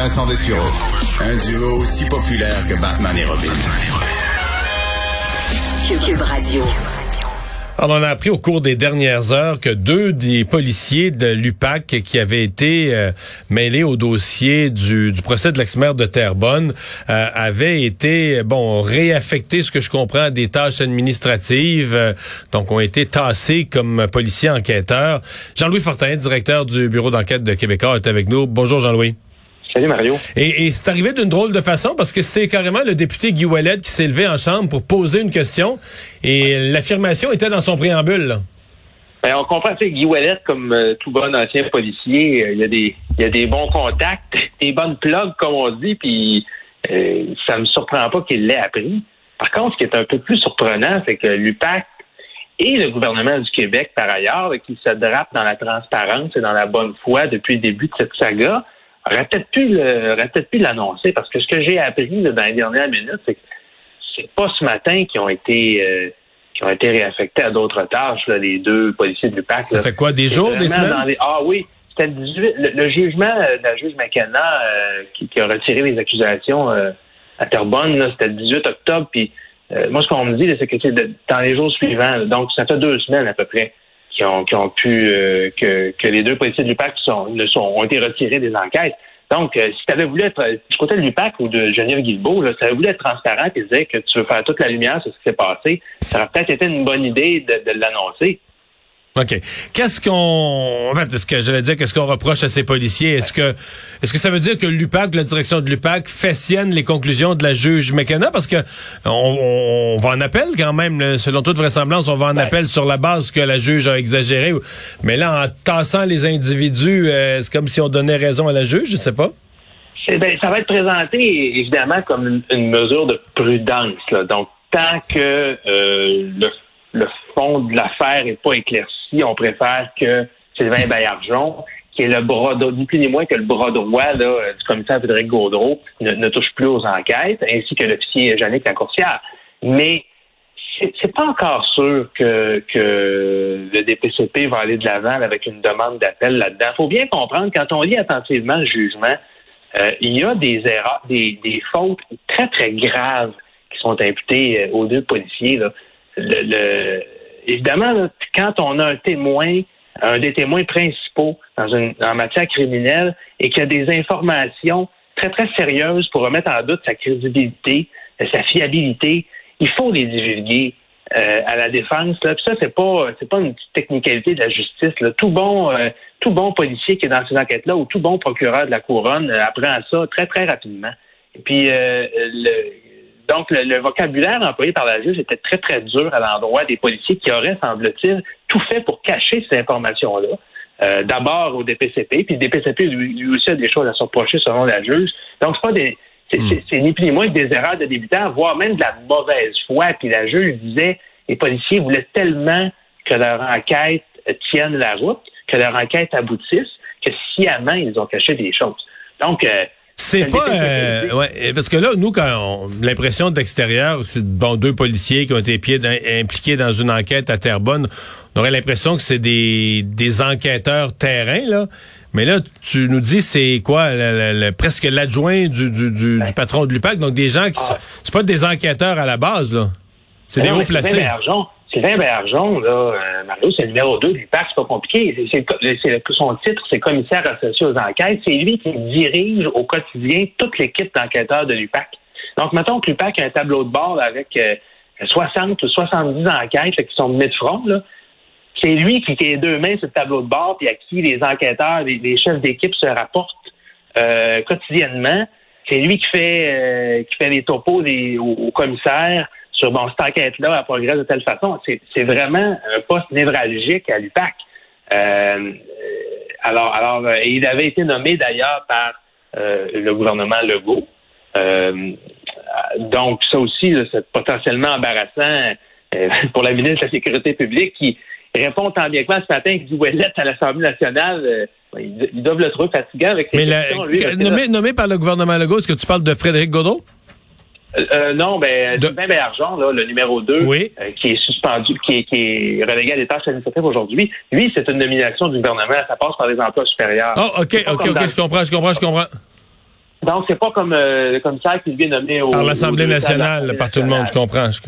Vincent Dessureau. Un duo aussi populaire que Batman et Robin. Cube Radio. Alors, on a appris au cours des dernières heures que deux des policiers de l'UPAC qui avaient été euh, mêlés au dossier du, du procès de l'ex-maire de Terrebonne euh, avaient été, bon, réaffectés, ce que je comprends, à des tâches administratives, euh, donc ont été tassés comme policiers enquêteurs. Jean-Louis Fortin, directeur du bureau d'enquête de Québécois, est avec nous. Bonjour Jean-Louis. Salut Mario. Et, et c'est arrivé d'une drôle de façon parce que c'est carrément le député Guy Ouellet qui s'est levé en chambre pour poser une question et l'affirmation était dans son préambule. là. Ben, on comprend, tu sais, Guy Ouellet, comme euh, tout bon ancien policier, euh, il y a des il y a des bons contacts, des bonnes plugs, comme on dit, puis euh, ça me surprend pas qu'il l'ait appris. Par contre, ce qui est un peu plus surprenant, c'est que l'UPAC et le gouvernement du Québec, par ailleurs, qui se drapent dans la transparence et dans la bonne foi depuis le début de cette saga, aurait peut-être pu l'annoncer, parce que ce que j'ai appris là, dans les dernières minutes, c'est que c'est pas ce matin qu'ils ont été euh, qui ont été réaffectés à d'autres tâches, là, les deux policiers de l'UPAC. Ça là. fait quoi, des jours, des semaines? les- Ah oui, c'était le 18. Le, le jugement euh, de la juge McKenna euh, qui, qui a retiré les accusations à Terrebonne, c'était le 18 octobre. Puis moi, ce qu'on me dit, c'est que c'est dans les jours suivants. donc, ça fait deux semaines à peu près qui ont, pu euh, que, les deux policiers de l'UPAC sont, ne sont, ont été retirés des enquêtes. Donc, euh, si tu avais voulu être euh, du côté de l'UPAC ou de Geneviève Guilbeault, si tu avais voulu être transparent et dire que tu veux faire toute la lumière sur ce qui s'est passé, ça aurait peut-être été une bonne idée de l'annoncer. OK. Qu'est-ce qu'on. En fait, est-ce que j'allais dire qu'est-ce qu'on reproche à ces policiers? Est-ce que est-ce que ça veut dire que l'UPAC, la direction de l'UPAC, fait sienne les conclusions de la juge McKenna? Parce que on, va en appel quand même, là. selon toute vraisemblance, on va en Ouais. appel sur la base que la juge a exagéré. Mais là, en tassant les individus, euh, c'est comme si on donnait raison à la juge, je sais pas. Eh ben, ça va être présenté évidemment comme une, une mesure de prudence. là. Donc, tant que euh, le, le fond de l'affaire n'est pas éclairci, on préfère que Sylvain Baillargeon, qui est le bras ni plus ni moins que le bras droit là, euh, du commissaire Frédéric Gaudreau, ne, touche plus aux enquêtes, ainsi que l'officier Jannick Lacourcière. Mais c'est pas encore sûr que, que le DPCP va aller de l'avant avec une demande d'appel là-dedans. Faut bien comprendre, quand on lit attentivement le jugement, euh, il y a des erreurs, des, des fautes très, très graves qui sont imputées euh, aux deux policiers. là. Le, évidemment, quand on a un témoin, un des témoins principaux dans en matière criminelle et qu'il y a des informations très, très sérieuses pour remettre en doute sa crédibilité, sa fiabilité, il faut les divulguer euh, à la défense. Puis ça, c'est pas c'est pas une petite technicalité de la justice. Tout bon euh, tout bon policier qui est dans ces enquêtes-là ou tout bon procureur de la couronne euh, apprend ça très, très rapidement. Et puis euh, le, donc le, le vocabulaire employé par la juge était très, très dur à l'endroit des policiers qui auraient, semble-t-il, tout fait pour cacher ces informations-là. Euh, D'abord au DPCP, puis le DPCP lui, lui aussi a des choses à se reprocher selon la juge. Donc c'est pas des c'est c'est- c'est ni plus ni moins que des erreurs de débutants, voire même de la mauvaise foi. Puis la juge disait les policiers voulaient tellement que leur enquête tienne la route, que leur enquête aboutisse, que sciemment ils ont caché des choses. Donc euh, C'est pas euh, ouais, parce que là nous quand on, l'impression d'extérieur c'est bon deux policiers qui ont été pieds impliqués dans une enquête à Terrebonne on aurait l'impression que c'est des des enquêteurs terrain là. Mais là tu nous dis c'est quoi le- le- le- presque l'adjoint du, du, du, du patron de l'UPAC donc des gens qui Ah. sont- c'est pas des enquêteurs à la base là. C'est des Non, hauts placés Sylvain Bergeron, là, euh, Mario, c'est le numéro 2 du PAC, c'est pas compliqué. C'est, c'est, son titre, c'est commissaire associé aux enquêtes. C'est lui qui dirige au quotidien toute l'équipe d'enquêteurs de l'UPAC. Donc, mettons que l'UPAC a un tableau de bord avec 60 ou 70 enquêtes qui sont mises de front. Là. C'est lui qui, est deux mains sur le tableau de bord, puis à qui les enquêteurs, les, chefs d'équipe se rapportent euh, quotidiennement. C'est lui qui fait euh, qui fait les topos des, aux, commissaires sur bon, cette enquête-là a progressé de telle façon. C'est vraiment un poste névralgique à l'UPAC. Euh, alors, alors il avait été nommé d'ailleurs par le gouvernement Legault. donc, ça aussi, c'est potentiellement embarrassant pour la ministre de la Sécurité publique qui répond tant bien que mal ce matin qu'il dit Ouellet à l'Assemblée nationale. Euh, ils doivent le trouver fatigant avec ses Mais nommé, nommé, par le gouvernement Legault, est-ce que tu parles de Frédéric Godot? Euh, euh non, ben, de... Sylvain là, le numéro 2, oui. Euh, qui est suspendu, qui est, qui est relégué à des tâches administratives aujourd'hui, lui, c'est une nomination du gouvernement, ça passe par les emplois supérieurs. Oh, OK, OK, OK, je comprends, je comprends, je comprends. Donc, c'est pas comme euh, le commissaire qui vient nommé au... Par l'Assemblée nationale, par tout le monde, je comprends. Je...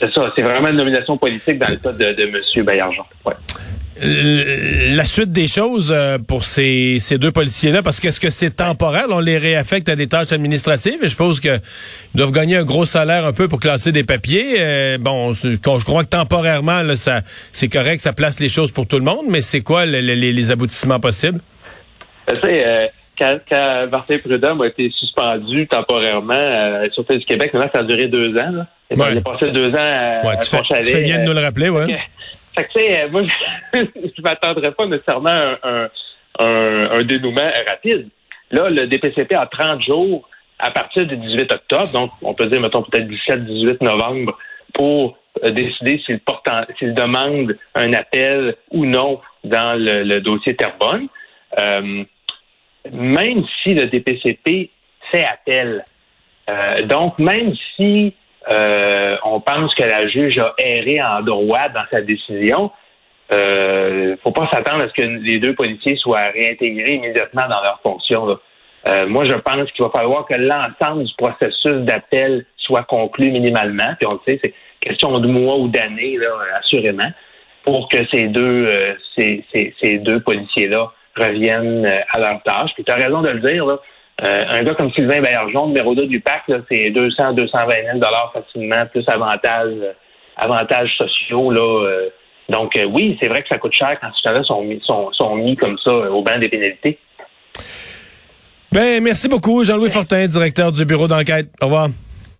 C'est ça, c'est vraiment une nomination politique dans le cas de, de M. Bayargent. Ouais. Euh, la suite des choses euh, pour ces, ces deux policiers-là, parce qu'est-ce que c'est temporel? On les réaffecte à des tâches administratives et je suppose qu'ils doivent gagner un gros salaire un peu pour classer des papiers. Euh, bon, je crois que temporairement, là, ça, c'est correct, ça place les choses pour tout le monde, mais c'est quoi les, les, aboutissements possibles? Tu sais, quand, quand, Martin Prudhomme a été suspendu temporairement euh, sur du Québec, maintenant, ça a duré deux ans. Là. Il a passé deux ans à, ouais, tu, fais, tu fais bien de nous le rappeler, ouais. Fait que, tu sais, moi, je m'attendrais pas nécessairement à un, un, un, dénouement rapide. Là, le DPCP a 30 jours à partir du 18 octobre, donc on peut dire, mettons, peut-être 17-18 novembre, pour euh, décider s'il s'il demande un appel ou non dans le, le dossier Terrebonne. Euh, même si le DPCP fait appel. Euh, donc, même si euh, on pense que la juge a erré en droit dans sa décision, euh, faut pas s'attendre à ce que les deux policiers soient réintégrés immédiatement dans leurs fonctions. Euh, moi, je pense qu'il va falloir que l'ensemble du processus d'appel soit conclu minimalement. Puis on le sait, c'est question de mois ou d'années, assurément, pour que ces deux, ces, ces, ces deux policiers-là reviennent euh, à leur tâche. Puis tu as raison de le dire, là. Euh, un gars comme Sylvain Bergeron, numéro 2 du PAC, c'est 200, 220 000 dollars facilement, plus avantages, euh, sociaux. Là, donc oui, c'est vrai que ça coûte cher quand ces gens-là sont mis, sont, sont mis comme ça au banc des pénalités. Ben, merci beaucoup, Jean-Louis Fortin, directeur du bureau d'enquête. Au revoir.